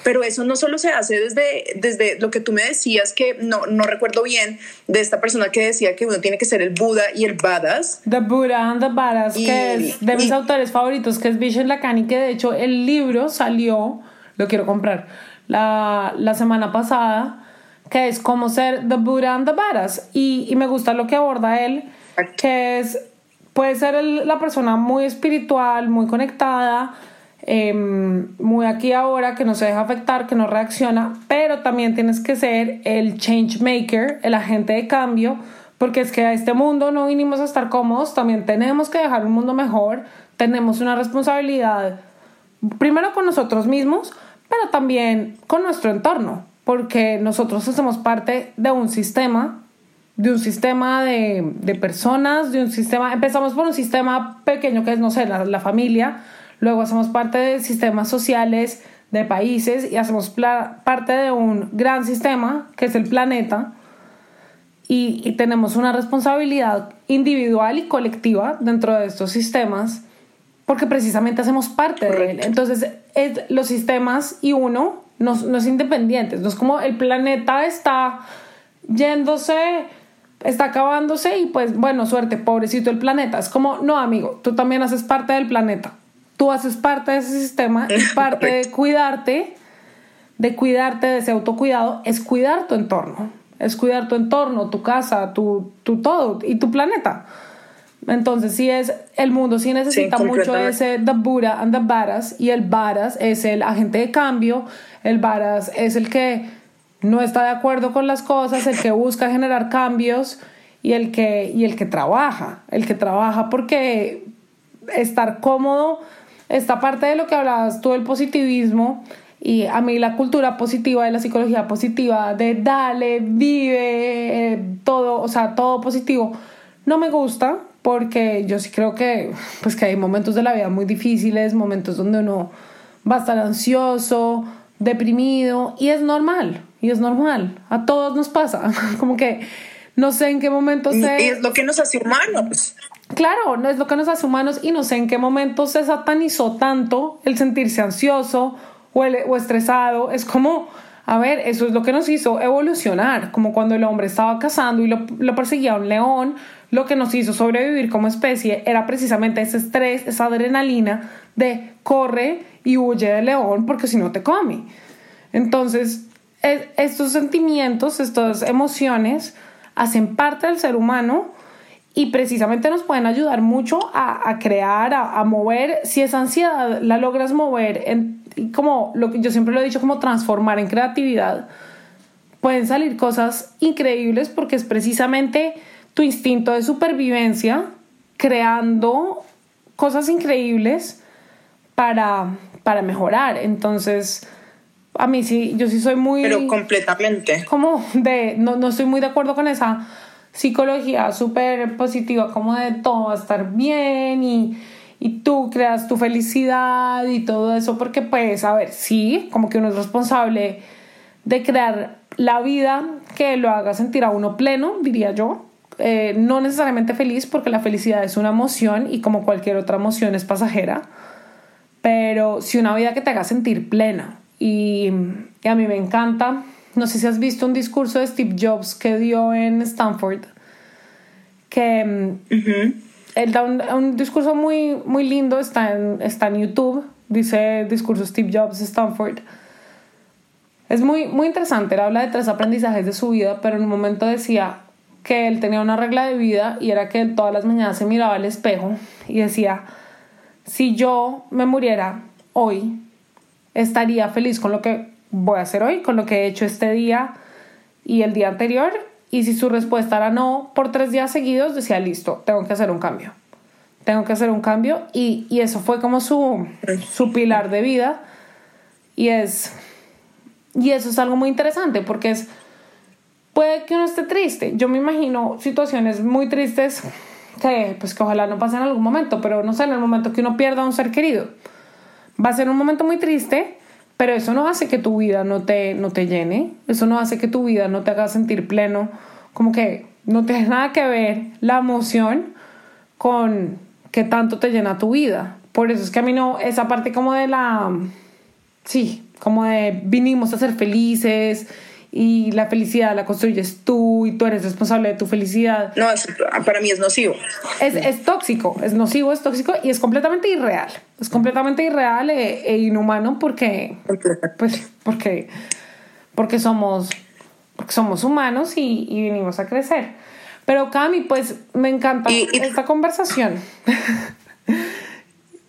Speaker 1: Pero eso no solo se hace desde, desde lo que tú me decías, que no, no recuerdo bien, de esta persona que decía que uno tiene que ser el Buda y el Badass.
Speaker 2: The Buddha and the Badass, que es de mis autores favoritos, que es Vishen Lakani, que de hecho el libro salió, lo quiero comprar, la, la semana pasada, que es cómo ser The Buddha and the Badass. Y, y me gusta lo que aborda él, que es, puede ser la persona muy espiritual, muy conectada, Em, muy aquí ahora, que no se deja afectar, que no reacciona, pero también tienes que ser el change maker, el agente de cambio, porque es que a este mundo no vinimos a estar cómodos, también tenemos que dejar un mundo mejor, tenemos una responsabilidad, primero con nosotros mismos, pero también con nuestro entorno, porque nosotros hacemos parte de un sistema de un sistema de, de, personas, de un sistema, empezamos por un sistema pequeño que es, no sé, la, la familia, luego hacemos parte de sistemas sociales de países y hacemos parte de un gran sistema que es el planeta y, tenemos una responsabilidad individual y colectiva dentro de estos sistemas porque precisamente hacemos parte de él. Entonces, los sistemas y uno no, no es independientes, no es como el planeta está yéndose está acabándose y pues bueno, suerte, pobrecito el planeta. Es como, no, amigo, tú también haces parte del planeta tú haces parte de ese sistema y (laughs) parte de cuidarte, de cuidarte, de ese autocuidado, es cuidar tu entorno, es cuidar tu entorno, tu casa, tu, tu todo y tu planeta. Entonces, sí es, el mundo sí necesita mucho ese The Buddha and the Varas, y el Varas es el agente de cambio, el Varas es el que no está de acuerdo con las cosas, el que busca generar cambios y el que, y el que trabaja, el que trabaja porque estar cómodo esta parte de lo que hablabas tú del positivismo y a mí la cultura positiva de la psicología positiva de dale, vive, eh, todo, o sea, todo positivo, no me gusta porque yo sí creo que pues que hay momentos de la vida muy difíciles, momentos donde uno va a estar ansioso, deprimido y es normal, y es normal, a todos nos pasa, (laughs) como que no sé en qué momento se...
Speaker 1: Y es lo que nos hace humanos.
Speaker 2: Claro, no es lo que nos hace humanos y no sé en qué momento se satanizó tanto el sentirse ansioso o, o estresado. Es como, a ver, eso es lo que nos hizo evolucionar, como cuando el hombre estaba cazando y lo, lo perseguía un león, lo que nos hizo sobrevivir como especie era precisamente ese estrés, esa adrenalina de corre y huye del león porque si no te come. Entonces, estos sentimientos, estas emociones hacen parte del ser humano y precisamente nos pueden ayudar mucho a, crear, a, mover. Si esa ansiedad la logras mover, en, como yo siempre lo he dicho, como transformar en creatividad, pueden salir cosas increíbles porque es precisamente tu instinto de supervivencia creando cosas increíbles para, para mejorar. Entonces, a mí sí, yo sí soy muy...
Speaker 1: Pero completamente.
Speaker 2: Como de, no, no estoy muy de acuerdo con esa psicología súper positiva, como de todo va a estar bien y, y tú creas tu felicidad y todo eso, porque pues, a ver, sí, como que uno es responsable de crear la vida que lo haga sentir a uno pleno, diría yo. Eh, no necesariamente feliz, porque la felicidad es una emoción y como cualquier otra emoción es pasajera, pero sí una vida que te haga sentir plena. Y, a mí me encanta, no sé si has visto un discurso de Steve Jobs que dio en Stanford, que mm, él da un, discurso muy, muy lindo, está en, está en YouTube, dice discurso Steve Jobs Stanford. Es muy, muy interesante, él habla de tres aprendizajes de su vida, pero en un momento decía que él tenía una regla de vida y era que todas las mañanas se miraba al espejo y decía, si yo me muriera hoy, estaría feliz con lo que voy a hacer hoy, con lo que he hecho este día y el día anterior. Y si su respuesta era no por tres días seguidos, decía, listo, tengo que hacer un cambio. Tengo que hacer un cambio. Y, y eso fue como su, su pilar de vida. Y es y eso es algo muy interesante porque es, puede que uno esté triste. Yo me imagino situaciones muy tristes que, pues, que ojalá no pasen en algún momento, pero no sé, en el momento que uno pierda a un ser querido. Va a ser un momento muy triste, pero eso no hace que tu vida no te, no te llene, eso no hace que tu vida no te haga sentir pleno, como que no tiene nada que ver la emoción con qué tanto te llena tu vida. Por eso es que a mí no, esa parte como de la, sí, como de vinimos a ser felices y la felicidad la construyes tú y tú eres responsable de tu felicidad.
Speaker 1: No, para mí es nocivo.
Speaker 2: Es, es, tóxico, es nocivo, es tóxico y es completamente irreal. Es completamente irreal e, e inhumano porque, pues, porque, porque, somos, porque somos humanos y, y vinimos a crecer. Pero Cami, pues me encanta esta conversación.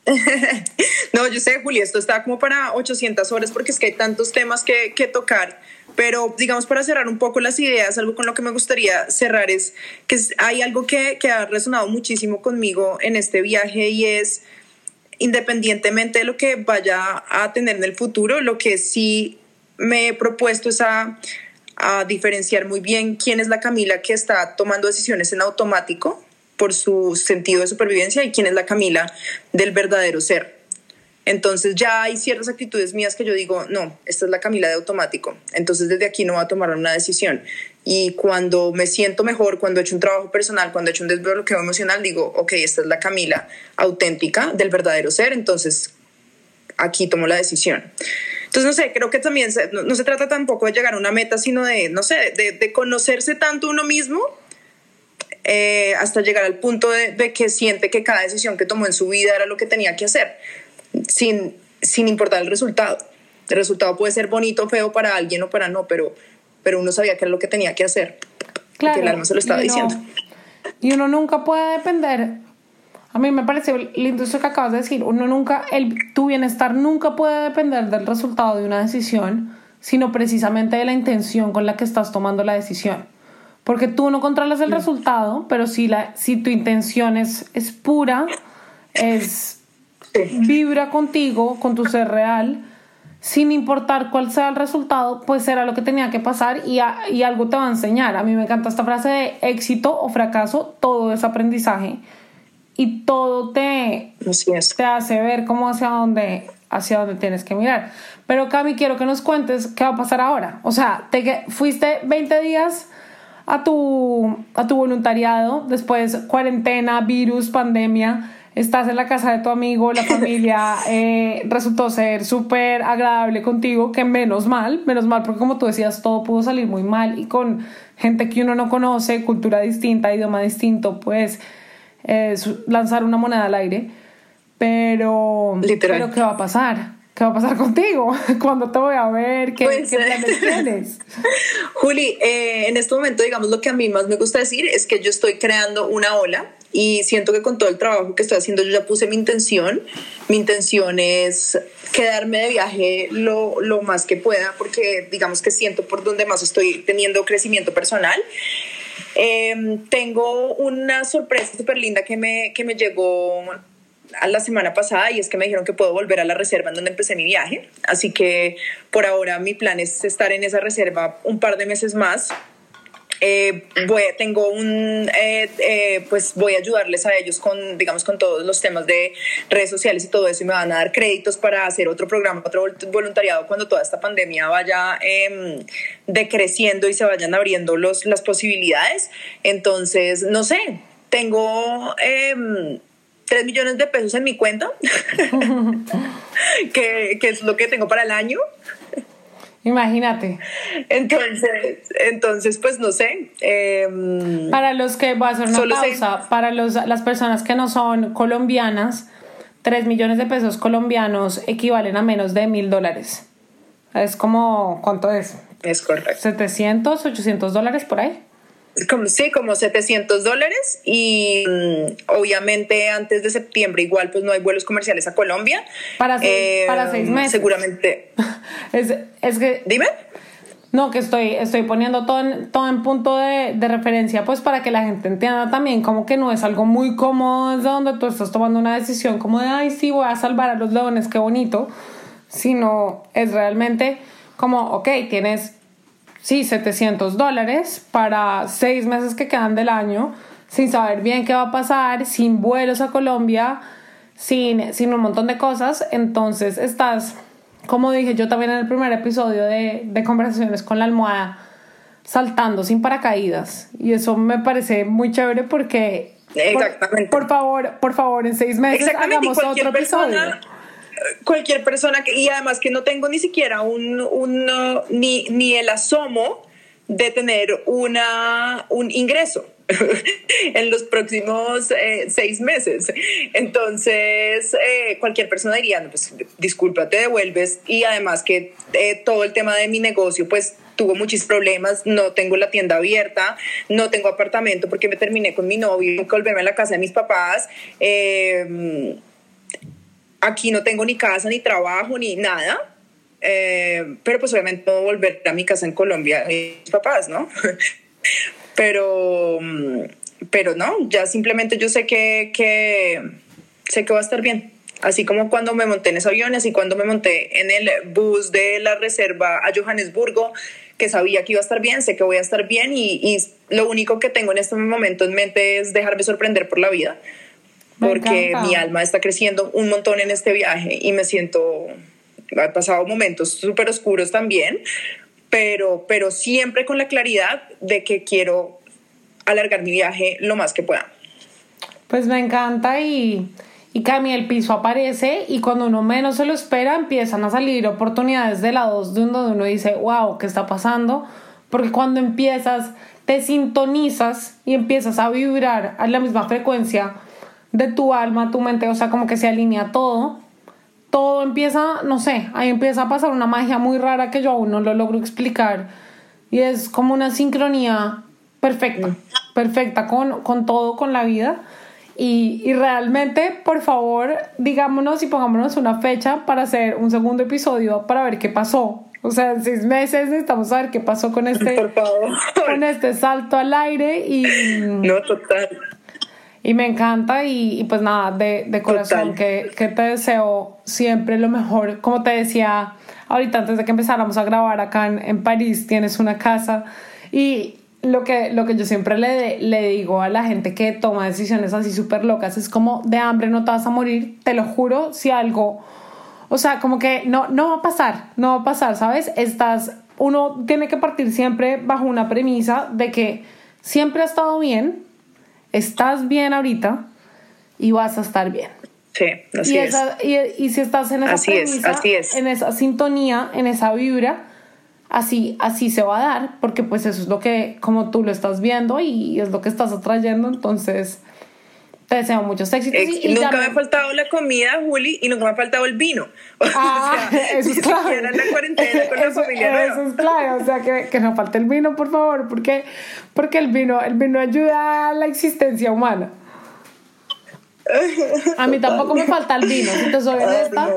Speaker 2: (laughs)
Speaker 1: no, yo sé, Juli, esto está como para 800 horas porque es que hay tantos temas que, que tocar. Pero digamos, para cerrar un poco las ideas, algo con lo que me gustaría cerrar es que hay algo que, ha resonado muchísimo conmigo en este viaje y es, independientemente de lo que vaya a tener en el futuro, lo que sí me he propuesto es a diferenciar muy bien quién es la Camila que está tomando decisiones en automático por su sentido de supervivencia y quién es la Camila del verdadero ser. Entonces ya hay ciertas actitudes mías que yo digo, no, esta es la Camila de automático. Entonces desde aquí no va a tomar una decisión. Y cuando me siento mejor, cuando he hecho un trabajo personal, cuando he hecho un desbloqueo emocional, digo, ok, esta es la Camila auténtica del verdadero ser. Entonces aquí tomo la decisión. Entonces, no sé, creo que también no, se trata tampoco de llegar a una meta, sino de, no sé, de, de conocerse tanto uno mismo eh, hasta llegar al punto de, que siente que cada decisión que tomó en su vida era lo que tenía que hacer, sin, sin importar el resultado. El resultado puede ser bonito o feo para alguien o para no, pero, pero uno sabía que era lo que tenía que hacer. Claro, el alma se lo estaba diciendo.
Speaker 2: Y uno nunca puede depender. A mí me parece lindo eso que acabas de decir. Uno nunca, el, tu bienestar nunca puede depender del resultado de una decisión, sino precisamente de la intención con la que estás tomando la decisión. Porque tú no controlas el resultado, pero si, la, si tu intención es, es pura, es vibra contigo, con tu ser real, sin importar cuál sea el resultado, pues será lo que tenía que pasar y, y algo te va a enseñar. A mí me encanta esta frase de éxito o fracaso, todo es aprendizaje y todo te, te hace ver cómo hacia dónde, hacia dónde tienes que mirar. Pero Cami, quiero que nos cuentes qué va a pasar ahora. O sea, te fuiste 20 días a tu, a tu voluntariado, después cuarentena, virus, pandemia, estás en la casa de tu amigo, la familia (laughs) eh, resultó ser súper agradable contigo, que menos mal, menos mal, porque como tú decías, todo pudo salir muy mal y con gente que uno no conoce, cultura distinta, idioma distinto, pues lanzar una moneda al aire. Pero, Literal. pero ¿qué va a pasar? ¿Qué va a pasar contigo? (laughs) ¿Cuándo te voy a ver? ¿Qué, pues, planes (laughs) tienes?
Speaker 1: Juli, eh, en este momento, digamos, lo que a mí más me gusta decir es que yo estoy creando una ola y siento que con todo el trabajo que estoy haciendo yo ya puse mi intención. Mi intención es quedarme de viaje lo, lo más que pueda porque digamos que siento por donde más estoy teniendo crecimiento personal. Em, tengo una sorpresa súper linda que me, que me llegó a la semana pasada y es que me dijeron que puedo volver a la reserva en donde empecé mi viaje. Así que por ahora mi plan es estar en esa reserva un par de meses más. Eh, voy, tengo un, eh, eh, pues voy a ayudarles a ellos con, digamos, con todos los temas de redes sociales y todo eso y me van a dar créditos para hacer otro programa, otro voluntariado cuando toda esta pandemia vaya em, decreciendo y se vayan abriendo los, las posibilidades. Entonces, no sé, tengo... Em, 3 millones de pesos en mi cuenta, (laughs) que, que, es lo que tengo para el año.
Speaker 2: Imagínate.
Speaker 1: Entonces, entonces pues no sé. Em,
Speaker 2: para los que, voy a hacer una pausa, para los, las personas que no son colombianas, 3 millones de pesos colombianos equivalen a menos de mil dólares. Es como, ¿cuánto es?
Speaker 1: Es correcto.
Speaker 2: 700, 800 dólares por ahí.
Speaker 1: Como, sí, como 700 dólares y mm, obviamente antes de septiembre igual pues no hay vuelos comerciales a Colombia.
Speaker 2: Para, seis, para seis meses.
Speaker 1: Seguramente. (laughs)
Speaker 2: es, es que...
Speaker 1: Dime.
Speaker 2: No, que estoy, estoy poniendo todo en, todo en punto de, de, referencia, pues para que la gente entienda también como que no es algo muy cómodo desde donde tú estás tomando una decisión como de, ay, sí, voy a salvar a los leones, qué bonito, sino es realmente como, ok, tienes sí, 700 dólares para seis meses que quedan del año, sin saber bien qué va a pasar, sin vuelos a Colombia, sin, sin un montón de cosas. Entonces estás, como dije yo también en el primer episodio de, de conversaciones con la almohada, saltando sin paracaídas. Y eso me parece muy chévere porque...
Speaker 1: Exactamente.
Speaker 2: Por, favor, por favor, en seis meses hagamos otro episodio
Speaker 1: cualquier persona que, y además que no tengo ni siquiera un, un ni, ni el asomo de tener una, un ingreso (laughs) en los próximos eh, seis meses. Entonces, eh, cualquier persona diría, no, pues disculpa, te devuelves. Y además que eh, todo el tema de mi negocio, pues tuvo muchos problemas, no tengo la tienda abierta, no tengo apartamento porque me terminé con mi novio, volverme a la casa de mis papás. Aquí no tengo ni casa, ni trabajo, ni nada. Eh, pero pues obviamente puedo volver a mi casa en Colombia y mis papás, ¿no? (laughs) pero, mm, pero no, ya simplemente yo sé que, que, sé que va a estar bien. Así como cuando me monté en ese avión, así cuando me monté en el bus de la reserva a Johannesburgo, que sabía que iba a estar bien, sé que voy a estar bien y, y lo único que tengo en este momento en mente es dejarme sorprender por la vida porque mi alma está creciendo un montón en este viaje y me siento, he pasado momentos súper oscuros también, pero, pero siempre con la claridad de que quiero alargar mi viaje lo más que pueda.
Speaker 2: Pues me encanta y, y Cami, el piso aparece y cuando uno menos se lo espera empiezan a salir oportunidades de lados de donde uno dice, wow, ¿qué está pasando? Porque cuando empiezas, te sintonizas y empiezas a vibrar a la misma frecuencia de tu alma, tu mente, o sea, como que se alinea todo. Todo empieza, no sé, ahí empieza a pasar una magia muy rara que yo aún no lo logro explicar. Y es como una sincronía perfecta, perfecta con, con todo, con la vida. Y, y, realmente, por favor, digámonos y pongámonos una fecha para hacer un segundo episodio para ver qué pasó. O sea, en seis meses necesitamos saber qué pasó con este, con este salto al aire y...
Speaker 1: No, total.
Speaker 2: Y me encanta y, pues nada, de, de corazón, que, que, te deseo siempre lo mejor. Como te decía ahorita antes de que empezáramos a grabar acá en, en París, tienes una casa y lo que, lo que yo siempre le, le digo a la gente que toma decisiones así súper locas es como de hambre no te vas a morir, te lo juro, si algo, o sea, como que no, no va a pasar, no va a pasar, ¿sabes? Estás, uno tiene que partir siempre bajo una premisa de que siempre ha estado bien, estás bien ahorita y vas a estar bien.
Speaker 1: Sí, así
Speaker 2: es. Y, si estás en esa
Speaker 1: así así es.
Speaker 2: en esa sintonía, en esa vibra, así, así se va a dar, porque pues eso es lo que, como tú lo estás viendo y es lo que estás atrayendo, entonces te deseo muchos éxitos.
Speaker 1: y, nunca me ha faltado la comida, Juli, y nunca me ha faltado el vino. (laughs)
Speaker 2: Ah, eso es clave.
Speaker 1: la cuarentena con la familia
Speaker 2: Eso es clave, o sea, que, que, no falte el vino, por favor, porque, porque el, vino, el vino ayuda a la existencia humana. A mí tampoco me falta el vino, si te soy (laughs) honesta.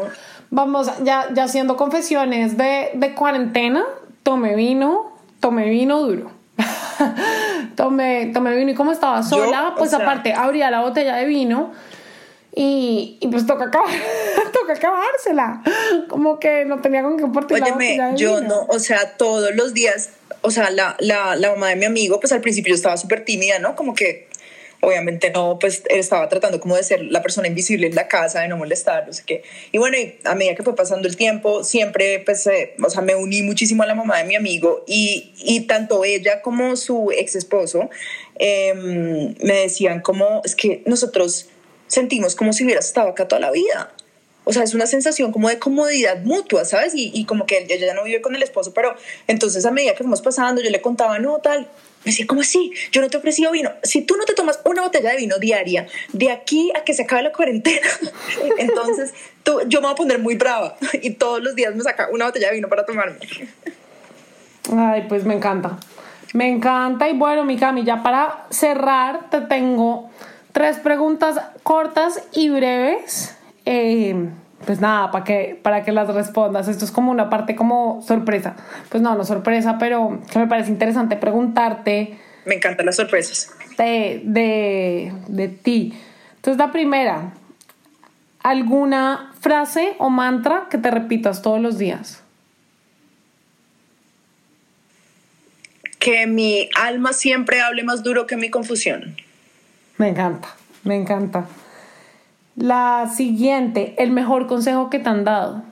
Speaker 2: Vamos, ya, ya haciendo confesiones de, de cuarentena, tome vino, tome vino duro. (laughs) tomé, tomé vino y como estaba sola, pues aparte abría la botella de vino y, y pues toca acabar, (laughs) toca acabársela. Como que no tenía con qué partir
Speaker 1: Óyeme, yo no, o sea, todos los días o sea, la, la, la mamá de mi amigo, pues al principio yo estaba súper tímida, ¿no? Como que obviamente no, pues estaba tratando como de ser la persona invisible en la casa, de no molestar, no sé qué. Y bueno, a medida que fue pasando el tiempo, siempre, pues, eh, o sea, me uní muchísimo a la mamá de mi amigo y, y tanto ella como su ex esposo em, me decían como, es que nosotros sentimos como si hubieras estado acá toda la vida. O sea, es una sensación como de comodidad mutua, ¿sabes? Y, y como que ella ya no vive con el esposo, pero entonces a medida que fuimos pasando, yo le contaba, no, tal, me decía, ¿cómo así? Yo no te he ofrecido vino. Si tú no te tomas una botella de vino diaria de aquí a que se acabe la cuarentena, (laughs) entonces yo me voy a poner muy brava (laughs) y todos los días me saca una botella de vino para tomarme.
Speaker 2: Ay, pues me encanta. Me encanta. Y bueno, mi Cami, ya para cerrar, te tengo tres preguntas cortas y breves. Eh, pues nada, para que, para que las respondas. Esto es como una parte como sorpresa. Pues no, no sorpresa, pero que me parece interesante preguntarte.
Speaker 1: Me encantan las sorpresas.
Speaker 2: De, de, de ti. Entonces, la primera, ¿alguna frase o mantra que te repitas todos los días?
Speaker 1: Que mi alma siempre hable más duro que mi confusión.
Speaker 2: Me encanta, me encanta. La siguiente, el mejor consejo que te han dado.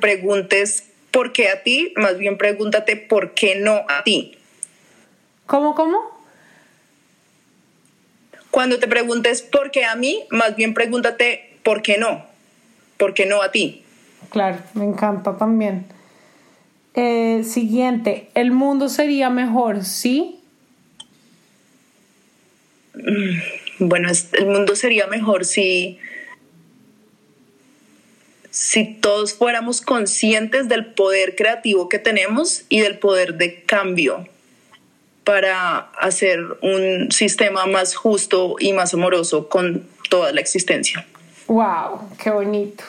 Speaker 1: Preguntes por qué a ti, más bien pregúntate por qué no a ti.
Speaker 2: ¿Cómo, cómo?
Speaker 1: Cuando te preguntes por qué a mí, más bien pregúntate por qué no, por qué no a ti.
Speaker 2: Claro, me encanta también. Eh, siguiente, ¿el mundo sería mejor sí
Speaker 1: bueno, el mundo sería mejor si, si todos fuéramos conscientes del poder creativo que tenemos y del poder de cambio para hacer un sistema más justo y más amoroso con toda la existencia.
Speaker 2: ¡Wow! ¡Qué bonito!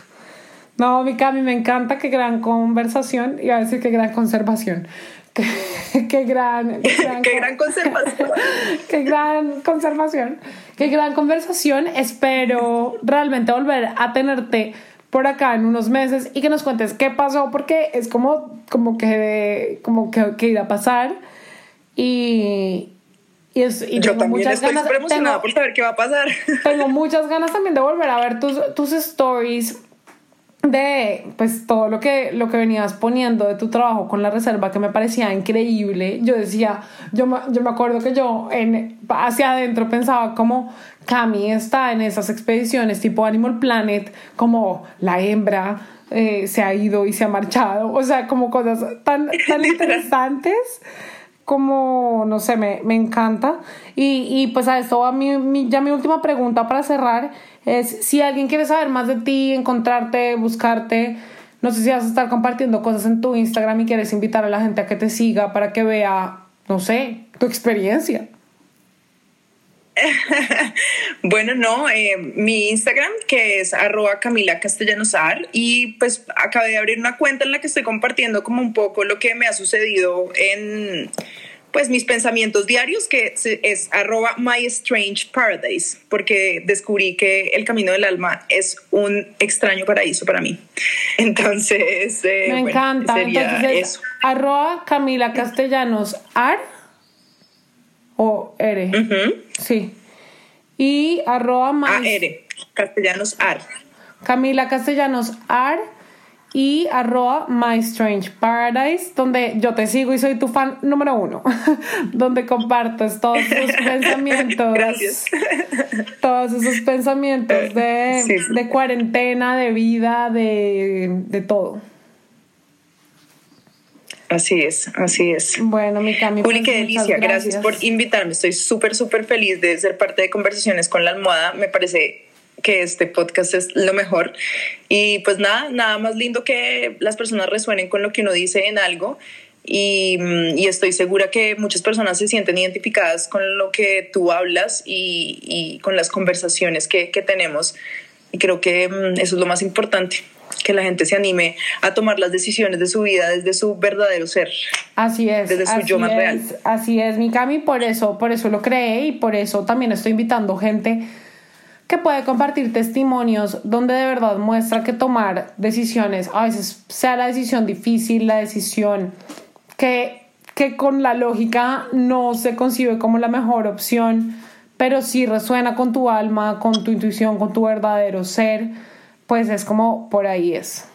Speaker 2: No, mi Cami, me encanta, qué gran conversación, y a decir qué gran conservación. Qué, gran,
Speaker 1: qué (laughs) gran conservación. (laughs)
Speaker 2: qué gran conservación. Qué gran conversación. Espero realmente volver a tenerte por acá en unos meses y que nos cuentes qué pasó, porque es como, como que, como que, que irá a pasar. Y, y, es, y
Speaker 1: Yo también muchas estoy ganas, emocionada por saber qué va a pasar.
Speaker 2: Tengo muchas ganas también de volver a ver tus, tus stories de pues todo lo que lo que venías poniendo de tu trabajo con la reserva que me parecía increíble. Yo decía yo, yo me acuerdo que yo en, hacia adentro pensaba como Cami está en esas expediciones tipo Animal Planet como la hembra eh, se ha ido y se ha marchado. O sea como cosas tan, tan (laughs) interesantes como, no sé, me, me encanta. Y, y, pues a esto va ya mi última pregunta para cerrar es si alguien quiere saber más de ti, encontrarte, buscarte, no sé si vas a estar compartiendo cosas en tu Instagram y quieres invitar a la gente a que te siga para que vea, no sé, tu experiencia. (laughs)
Speaker 1: bueno, no, eh, mi Instagram que es arroba Camila Castellanosar y pues acabé de abrir una cuenta en la que estoy compartiendo como un poco lo que me ha sucedido en pues mis pensamientos diarios, que es arroba my strange paradise, porque descubrí que el camino del alma es un extraño paraíso para mí. (laughs) Entonces,
Speaker 2: eh, me encanta. Entonces, arroba Camila Castellanos Ar o R. Sí. Y arroba my...
Speaker 1: R. Castellanos Ar.
Speaker 2: Camila Castellanos Ar y arroba My Strange Paradise, donde yo te sigo y soy tu fan número uno, (laughs) donde compartes todos tus (laughs) pensamientos.
Speaker 1: Gracias.
Speaker 2: Todos esos pensamientos de, de cuarentena, de vida, de, de todo.
Speaker 1: Así es, así es.
Speaker 2: Bueno, mi Cami.
Speaker 1: Juli, qué delicia. Gracias. gracias por invitarme. Estoy súper, súper feliz de ser parte de Conversaciones con la Almohada. Me parece que este podcast es lo mejor. Y pues nada, nada más lindo que las personas resuenen con lo que uno dice en algo. Y, mm, y estoy segura que muchas personas se sienten identificadas con lo que tú hablas y, y con las conversaciones que, que, tenemos. Y creo que mm, eso es lo más importante, que la gente se anime a tomar las decisiones de su vida desde su verdadero ser.
Speaker 2: Así es.
Speaker 1: Desde su yo más
Speaker 2: es,
Speaker 1: real.
Speaker 2: Así es, mi Cami, por eso, por eso lo creé y por eso también estoy invitando gente que puede compartir testimonios donde de verdad muestra que tomar decisiones, a veces sea la decisión difícil, la decisión que, que con la lógica no se concibe como la mejor opción, pero sí resuena con tu alma, con tu intuición, con tu verdadero ser, pues es como por ahí es.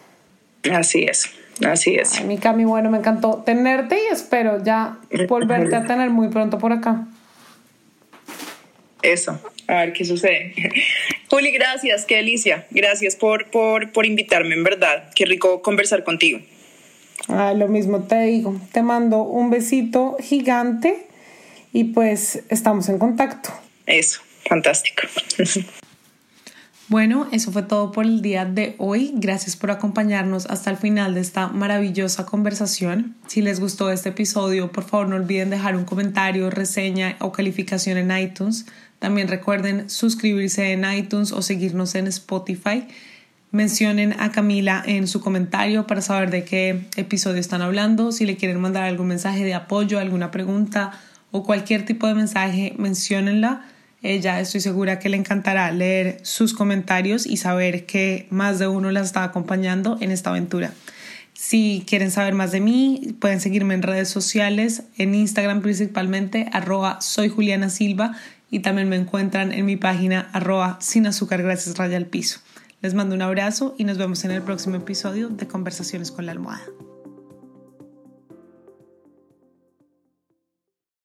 Speaker 1: Así es, así es.
Speaker 2: Ay, mi Cami, bueno, me encantó tenerte y espero ya volverte a tener muy pronto por acá.
Speaker 1: Eso, a ver qué sucede. (laughs) Juli, gracias, qué delicia. Gracias por, por, por invitarme, en verdad. Qué rico conversar contigo.
Speaker 2: Ah, lo mismo te digo. Te mando un besito gigante y pues estamos en contacto.
Speaker 1: Eso, fantástico. (laughs)
Speaker 2: Bueno, eso fue todo por el día de hoy. Gracias por acompañarnos hasta el final de esta maravillosa conversación. Si les gustó este episodio, por favor no olviden dejar un comentario, reseña o calificación en iTunes. También recuerden suscribirse en iTunes o seguirnos en Spotify. Mencionen a Camila en su comentario para saber de qué episodio están hablando. Si le quieren mandar algún mensaje de apoyo, alguna pregunta o cualquier tipo de mensaje, menciónenla ella estoy segura que le encantará leer sus comentarios y saber que más de uno la está acompañando en esta aventura. Si quieren saber más de mí, pueden seguirme en redes sociales, en Instagram principalmente, arroba soy Juliana Silva y también me encuentran en mi página arroba sin azúcar gracias raya al piso. Les mando un abrazo y nos vemos en el próximo episodio de Conversaciones con la almohada.